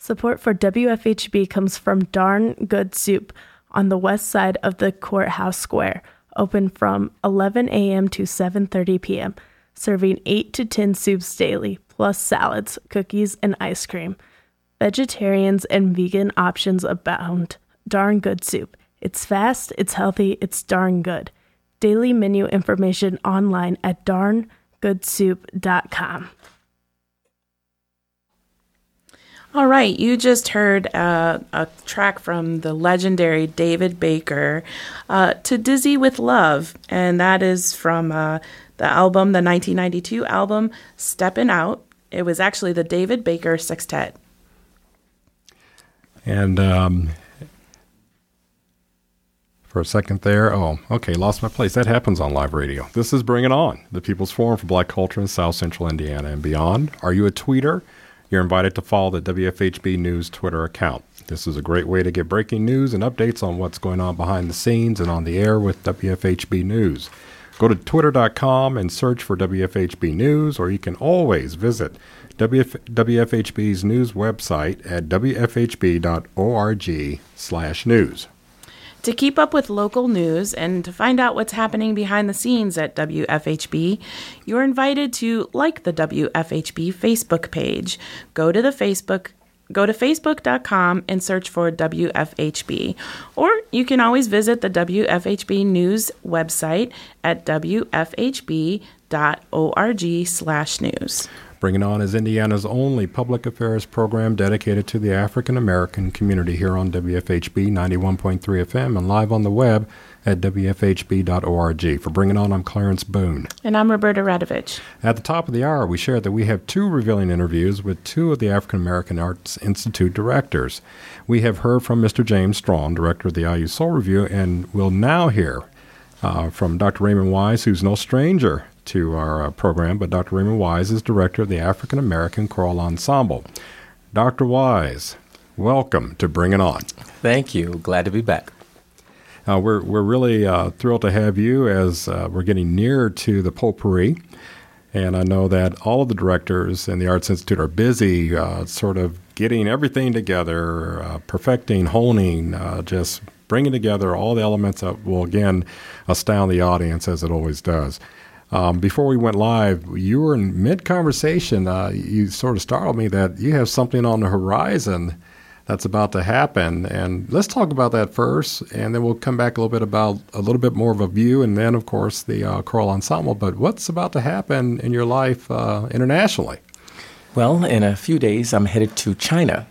Support for WFHB comes from Darn Good Soup on the west side of the Courthouse Square, open from 11 a.m. to 7:30 p.m., serving 8 to 10 soups daily, plus salads, cookies, and ice cream. Vegetarians and vegan options abound. Darn Good Soup. It's fast, it's healthy, it's darn good. Daily menu information online at darngoodsoup.com. All right, you just heard uh, a track from the legendary David Baker, uh, "To Dizzy with Love," and that is from uh, the album, the 1992 album "Steppin' Out." It was actually the David Baker Sextet. And um, for a second there, oh, okay, lost my place. That happens on live radio. This is Bring It On, the People's Forum for Black Culture in South Central Indiana and beyond. Are you a tweeter? You're invited to follow the WFHB News Twitter account. This is a great way to get breaking news and updates on what's going on behind the scenes and on the air with WFHB News. Go to twitter.com and search for WFHB News, or you can always visit WF- WFHB's news website at wfhb.org slash news. To keep up with local news and to find out what's happening behind the scenes at WFHB, you're invited to like the WFHB Facebook page. Go to the Facebook go to facebook.com and search for WFHB. Or you can always visit the WFHB news website at wfhb.org/news. Bring It On is Indiana's only public affairs program dedicated to the African American community here on WFHB 91.3 FM and live on the web at WFHB.org. For Bring It On, I'm Clarence Boone. And I'm Roberta Radovich. At the top of the hour, we shared that we have two revealing interviews with two of the African American Arts Institute directors. We have heard from Mr. James Strong, director of the IU Soul Revue, and we'll now hear uh, from Dr. Raymond Wise, who's no stranger to our uh, program, but Dr. Raymond Wise is director of the African American Choral Ensemble. Dr. Wise, welcome to Bring It On. Thank you. Glad to be back. Uh, we're, we're really uh, thrilled to have you as uh, we're getting nearer to the potpourri. And I know that all of the directors in the Arts Institute are busy uh, sort of getting everything together, uh, perfecting, honing, just bringing together all the elements that will, again, astound the audience as it always does. Um, before we went live, you were in mid conversation. Uh, you sort of startled me that you have something on the horizon that's about to happen. And let's talk about that first, and then we'll come back a little bit about a little bit more of a view, and then, of course, the uh, choral ensemble. But what's about to happen in your life uh, internationally? Well, in a few days, I'm headed to China.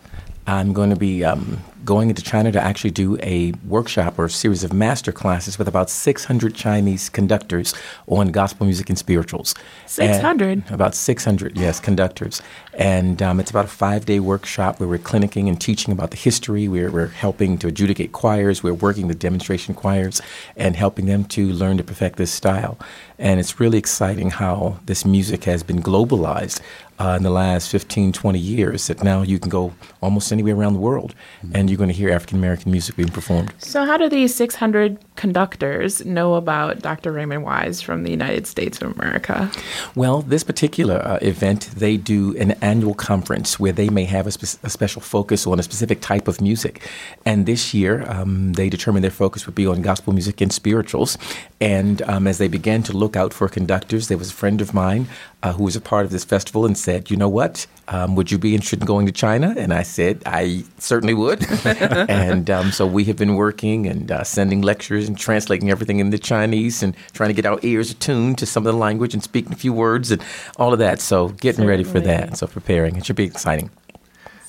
I'm going to be um, going into China to actually do a workshop or a series of master classes with about 600 Chinese conductors on gospel music and spirituals. 600? About 600, yes, conductors. And um, it's about a five day workshop where we're clinicking and teaching about the history. We're, we're helping to adjudicate choirs. We're working with demonstration choirs and helping them to learn to perfect this style. And it's really exciting how this music has been globalized uh, in the last 15, 20 years that now you can go almost anywhere around the world mm-hmm. and you're going to hear African American music being performed. So, how do these 600 conductors know about Dr. Raymond Wise from the United States of America? Well, this particular uh, event, they do an annual conference where they may have a, spe- a, special focus on a specific type of music. And this year, um, they determined their focus would be on gospel music and spirituals. And um, as they began to look out for conductors, there was a friend of mine uh, who was a part of this festival and said, You know what? Um, would you be interested in going to China? And I said, I certainly would. and um, so we have been working and uh, sending lectures and translating everything into Chinese and trying to get our ears attuned to some of the language and speaking a few words and all of that. So getting certainly. ready for that. So preparing. It should be exciting.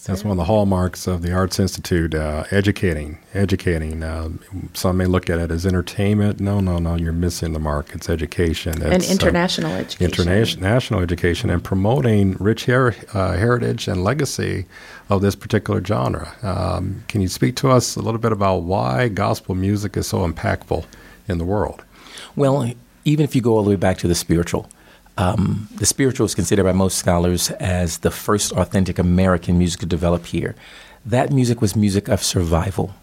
That's one of the hallmarks of the Arts Institute, uh, educating, educating. Uh, some may look at it as entertainment. No, no, no, you're missing the mark. It's education. It's, and uh, international uh, education. International education and promoting rich her- uh, heritage and legacy of this particular genre. Um, can you speak to us a little bit about why gospel music is so impactful in the world? Well, even if you go all the way back to the spiritual, um, the spiritual is considered by most scholars as the first authentic American music to develop here. That music was music of survival.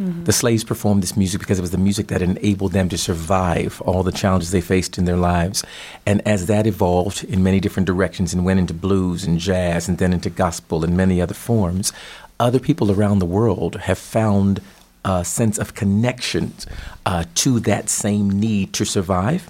Mm-hmm. The slaves performed this music because it was the music that enabled them to survive all the challenges they faced in their lives. And as that evolved in many different directions and went into blues and jazz and then into gospel and many other forms, other people around the world have found a sense of connection uh, to that same need to survive.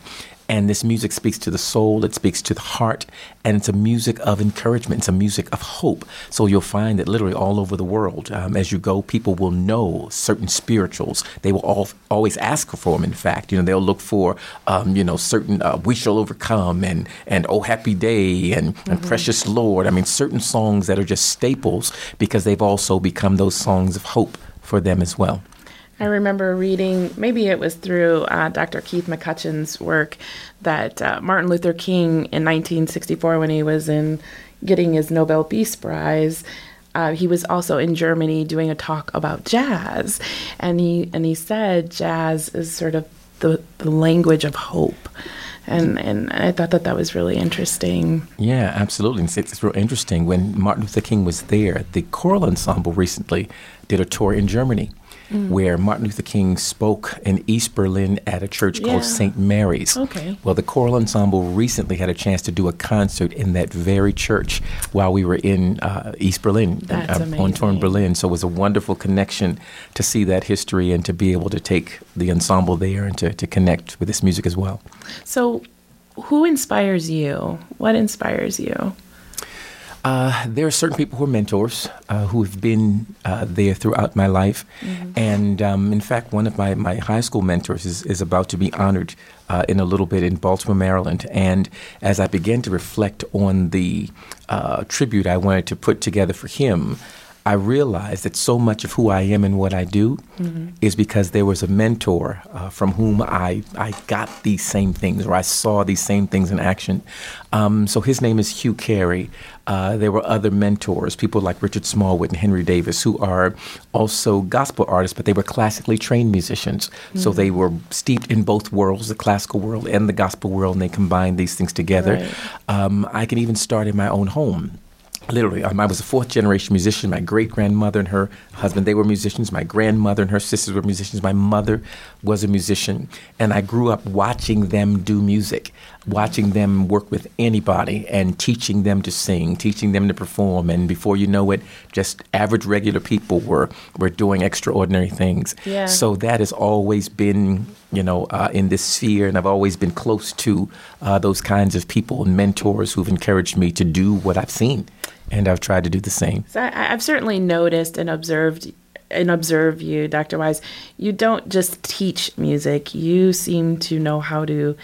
And this music speaks to the soul, it speaks to the heart, and it's a music of encouragement. It's a music of hope. So you'll find that literally all over the world, um, as you go, people will know certain spirituals. They will all, always ask for them, in fact. You know, they'll look for, um, you know, certain uh, We Shall Overcome and, and Oh Happy Day and, mm-hmm. and Precious Lord. I mean, certain songs that are just staples because they've also become those songs of hope for them as well. I remember reading, maybe it was through uh, Dr. Keith McCutchen's work, that uh, Martin Luther King in 1964, when he was in getting his Nobel Peace Prize, uh, he was also in Germany doing a talk about jazz, and he and he said jazz is sort of the, the language of hope. And, and I thought that that was really interesting. Yeah, absolutely. It's, it's real interesting. When Martin Luther King was there, the choral ensemble recently did a tour in Germany mm. where Martin Luther King spoke in East Berlin at a church yeah. called St. Mary's. Okay. Well, the choral ensemble recently had a chance to do a concert in that very church while we were in uh, East Berlin, That's uh, on Torn Berlin. So it was a wonderful connection to see that history and to be able to take the ensemble there and to, to connect with this music as well. So, who inspires you? What inspires you? Uh, there are certain people who are mentors uh, who have been uh, there throughout my life. Mm-hmm. And um, in fact, one of my, my high school mentors is, is about to be honored uh, in a little bit in Baltimore, Maryland. And as I began to reflect on the uh, tribute I wanted to put together for him, I realized that so much of who I am and what I do mm-hmm. is because there was a mentor uh, from whom I, I got these same things or I saw these same things in action. Um, so his name is Hugh Carey. Uh, there were other mentors, people like Richard Smallwood and Henry Davis, who are also gospel artists, but they were classically trained musicians. Mm-hmm. So they were steeped in both worlds, the classical world and the gospel world, and they combined these things together. Right. Um, I can even start in my own home literally um, i was a fourth generation musician. My great grandmother and her husband they were musicians. My grandmother and her sisters were musicians. My mother was a musician. And i grew up watching them do music watching them work with anybody and teaching them to sing teaching them to perform. And before you know it just average regular people were were doing extraordinary things. Yeah. so that has always been you know uh, in this sphere and i've always been close to uh, those kinds of people and mentors who've encouraged me to do what i've seen and I've tried to do the same. So I, have certainly noticed and observed and observe you, Dr. Wise. You don't just teach music; you seem to know how to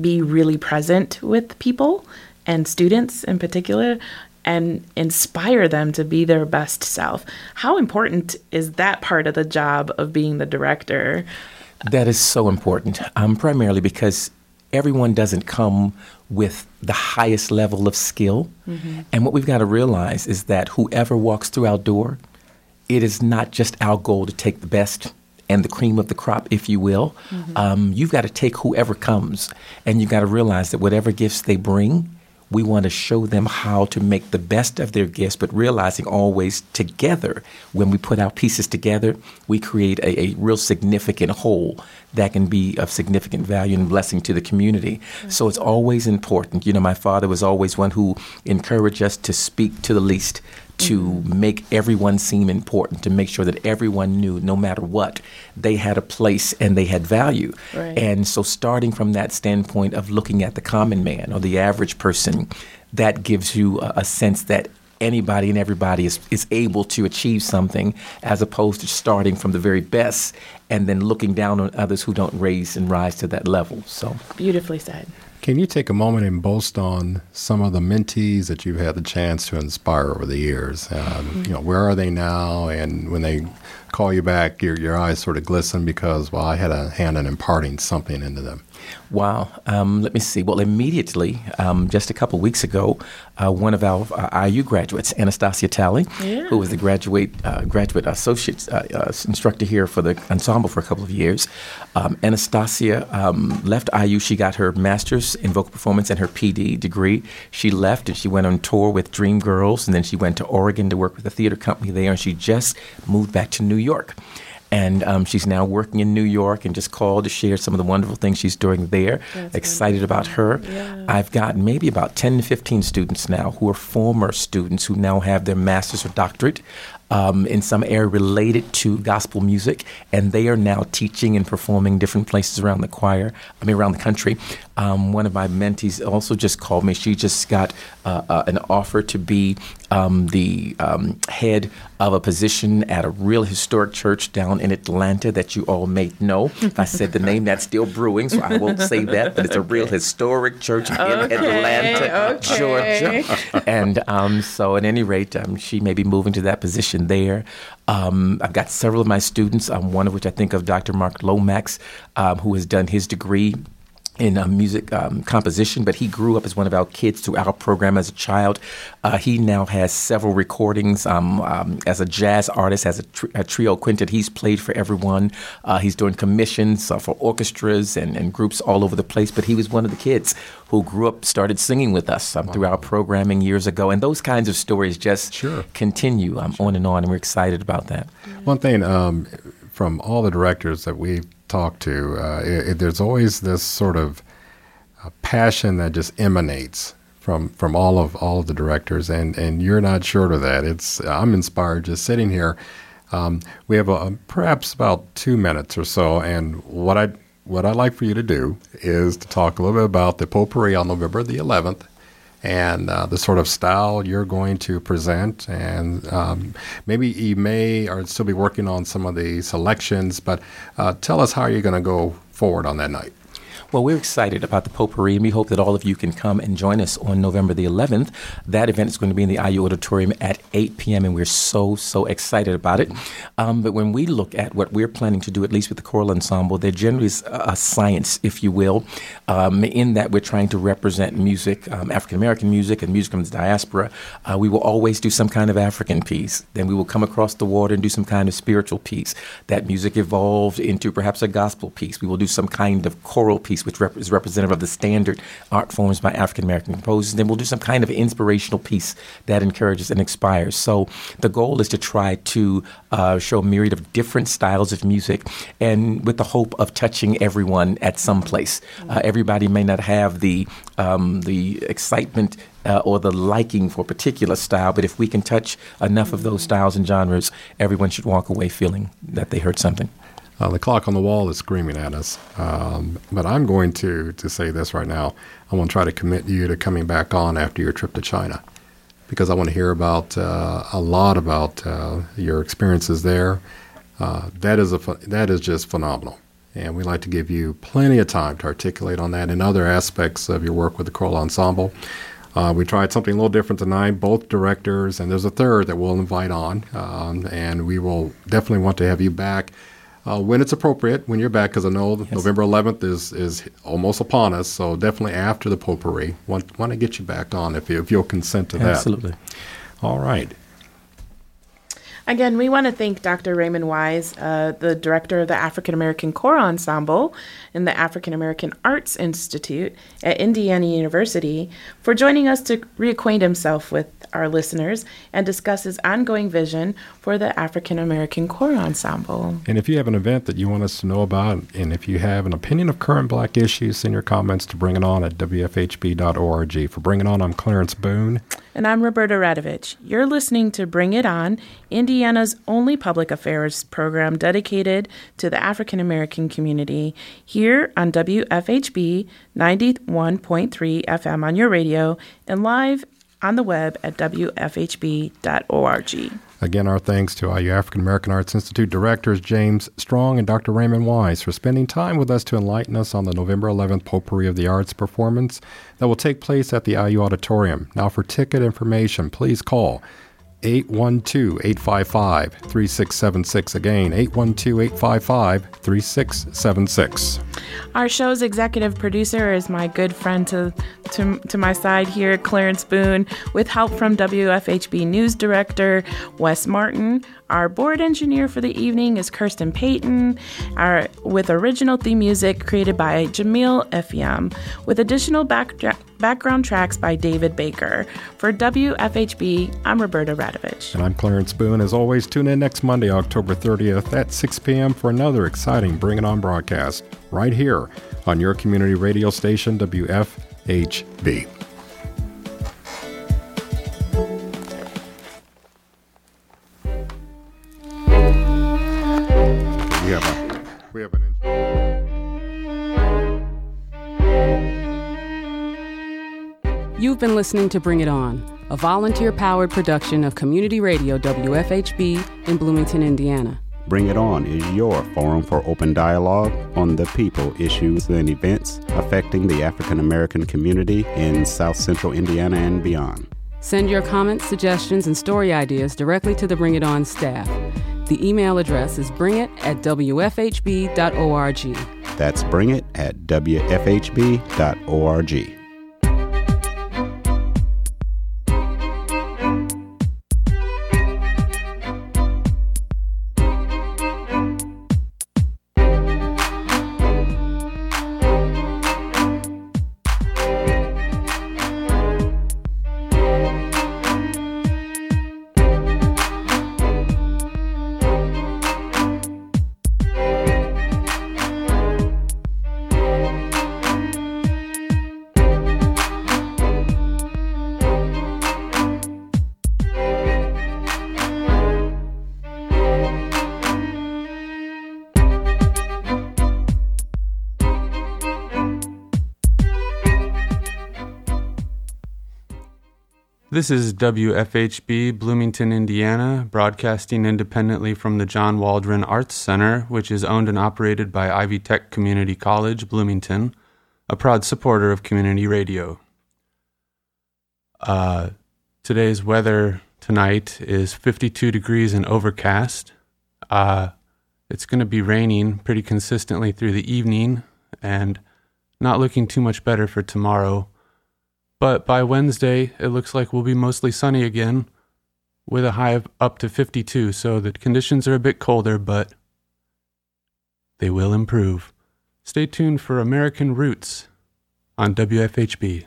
be really present with people and students in particular. and inspire them to be their best self. How important is that part of the job of being the director? That is so important, um, primarily because everyone doesn't come with the highest level of skill. Mm-hmm. And what we've got to realize is that whoever walks through our door, it is not just our goal to take the best and the cream of the crop, if you will. Mm-hmm. Um, you've got to take whoever comes, and you've got to realize that whatever gifts they bring, we want to show them how to make the best of their gifts, but realizing always together, when we put our pieces together, we create a, a real significant whole that can be of significant value and blessing to the community. Mm-hmm. So it's always important. You know, my father was always one who encouraged us to speak to the least, to mm-hmm. make everyone seem important, to make sure that everyone knew, no matter what, they had a place and they had value. Right. And so, starting from that standpoint of looking at the common man or the average person, that gives you a, a sense that anybody and everybody is, is able to achieve something as opposed to starting from the very best and then looking down on others who don't raise and rise to that level. So beautifully said. Can you take a moment and boast on some of the mentees that you've had the chance to inspire over the years? Um, mm-hmm. You know, where are they now? And when they call you back, your your eyes sort of glisten because, well, I had a hand in imparting something into them. Wow. Um, let me see. Well, immediately, um, just a couple weeks ago, uh, one of our uh, IU graduates, Anastasia Talley, yeah. who was the graduate uh, graduate associate uh, uh, instructor here for the ensemble for a couple of years, um, Anastasia um, left IU. She got her master's in vocal performance and her PD degree. She left and she went on tour with Dream Girls, and then she went to Oregon to work with a theater company there, and she just moved back to New York and um, she's now working in New York and just called to share some of the wonderful things she's doing there. That's Excited wonderful. about her. Yeah. I've got maybe about 10 to 15 students now who are former students who now have their master's or doctorate um, in some area related to gospel music, and they are now teaching and performing different places around the choir. I mean, around the country. Um, one of my mentees also just called me. She just got uh, uh, an offer to be um, the um, head of a position at a real historic church down in Atlanta that you all may know. If I said the name, that's still brewing, so I won't say that, but it's a real historic church in okay, Atlanta, okay. Georgia. And um, so, at any rate, um, she may be moving to that position there. Um, I've got several of my students, um, one of which I think of Dr. Mark Lomax, um, who has done his degree in uh, music um, composition, but he grew up as one of our kids through our program as a child. Uh, he now has several recordings um, um, as a jazz artist, as a, a, trio quintet. He's played for everyone. Uh, he's doing commissions uh, for orchestras and, and, groups all over the place. But he was one of the kids who grew up, started singing with us um, wow. through our programming years ago. And those kinds of stories just sure. continue um, sure. on and on, and we're excited about that. One thing um, from all the directors that we've talk to, uh, it, it, there's always this sort of uh, passion that just emanates from from all of all of the directors, and and you're not short of that. It's I'm inspired just sitting here. Um, we have a, perhaps about two minutes or so, and what I what I'd like for you to do is to talk a little bit about the potpourri on November the 11th and uh, the sort of style you're going to present. And um, maybe you may or still be working on some of the selections, but uh, tell us how you're going to go forward on that night. Well, we're excited about the potpourri, and we hope that all of you can come and join us on November the 11th. That event is going to be in the IU Auditorium at 8 p.m., and we're so, so excited about it. Um, but when we look at what we're planning to do, at least with the choral ensemble, there generally is a science, if you will, um, in that we're trying to represent music, um, African American music, and music from the diaspora. Uh, we will always do some kind of African piece. Then we will come across the water and do some kind of spiritual piece. That music evolved into perhaps a gospel piece. We will do some kind of choral piece piece, which rep- is representative of the standard art forms by African American composers. Then we'll do some kind of inspirational piece that encourages and inspires. So the goal is to try to uh, show a myriad of different styles of music, and with the hope of touching everyone at some place. Uh, everybody may not have the um, the excitement uh, or the liking for a particular style, but if we can touch enough of those styles and genres, everyone should walk away feeling that they heard something. Uh, the clock on the wall is screaming at us. Um, but I'm going to, to say this right now. I want to try to commit you to coming back on after your trip to China because I want to hear about uh, a lot about uh, your experiences there. Uh, that is a that is just phenomenal, and we like to give you plenty of time to articulate on that and other aspects of your work with the choral ensemble. Uh, we tried something a little different tonight, both directors, and there's a third that we'll invite on. Um, and we will definitely want to have you back uh, when it's appropriate, when you're back, because I know yes. November 11th is, is almost upon us. So definitely after the potpourri. Want, want to get you back on if, you, if you'll consent to that. Absolutely. All right. Again, we want to thank Dr. Raymond Wise, uh, the director of the African American Choral Ensemble in the African American Arts Institute at Indiana University, for joining us to reacquaint himself with our listeners and discuss his ongoing vision for the African American Choral Ensemble. And if you have an event that you want us to know about, and if you have an opinion of current black issues, send your comments to Bring It On at WFHB.org. For Bring It On, I'm Clarence Boone. And I'm Roberta Radovich. You're listening to Bring It On, Indiana's only public affairs program dedicated to the African American community, here on WFHB 91.3 FM on your radio and live on the web at WFHB.org. Again, our thanks to IU African American Arts Institute directors James Strong and Dr. Raymond Wise for spending time with us to enlighten us on the November 11th Potpourri of the Arts performance that will take place at the IU Auditorium. Now, for ticket information, please call 812 855 3676. Again, 812 855 3676. Our show's executive producer is my good friend to, to, to my side here, Clarence Boone, with help from WFHB News Director Wes Martin. Our board engineer for the evening is Kirsten Payton, our, with original theme music created by Jamil Efiam, with additional back, background tracks by David Baker. For WFHB, I'm Roberta Radovich. And I'm Clarence Boone. As always, tune in next Monday, October 30th at 6 p.m. for another exciting Bring It On broadcast right here on your community radio station, WFHB. We have a, we have an. You've been listening to Bring It On, a volunteer powered production of Community Radio WFHB in Bloomington, Indiana. Bring It On is your forum for open dialogue on the people, issues, and events affecting the African American community in South Central Indiana and beyond. Send your comments, suggestions, and story ideas directly to the Bring It On staff. The email address is bringit at wfhb.org. That's bringit at wfhb.org. This is WFHB Bloomington, Indiana, broadcasting independently from the John Waldron Arts Center, which is owned and operated by Ivy Tech Community College, Bloomington, a proud supporter of community radio. Uh, today's weather tonight is 52 degrees and overcast. Uh, it's going to be raining pretty consistently through the evening and not looking too much better for tomorrow. But by Wednesday, it looks like we'll be mostly sunny again with a high of up to 52. So the conditions are a bit colder, but they will improve. Stay tuned for American Roots on WFHB.